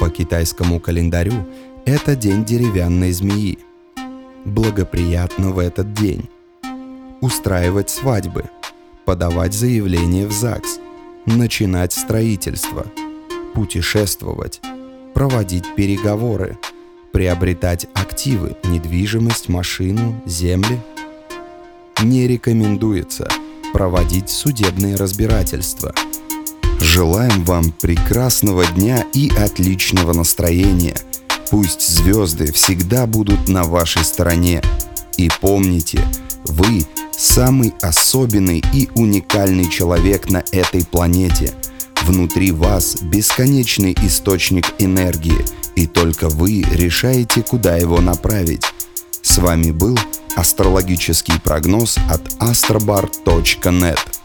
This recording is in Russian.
По китайскому календарю это день деревянной змеи. Благоприятно в этот день. Устраивать свадьбы, подавать заявление в ЗАГС, начинать строительство, путешествовать, проводить переговоры – приобретать активы, недвижимость, машину, земли. Не рекомендуется проводить судебные разбирательства. Желаем вам прекрасного дня и отличного настроения. Пусть звезды всегда будут на вашей стороне. И помните, вы самый особенный и уникальный человек на этой планете. Внутри вас бесконечный источник энергии – и только вы решаете, куда его направить. С вами был астрологический прогноз от astrobar.net.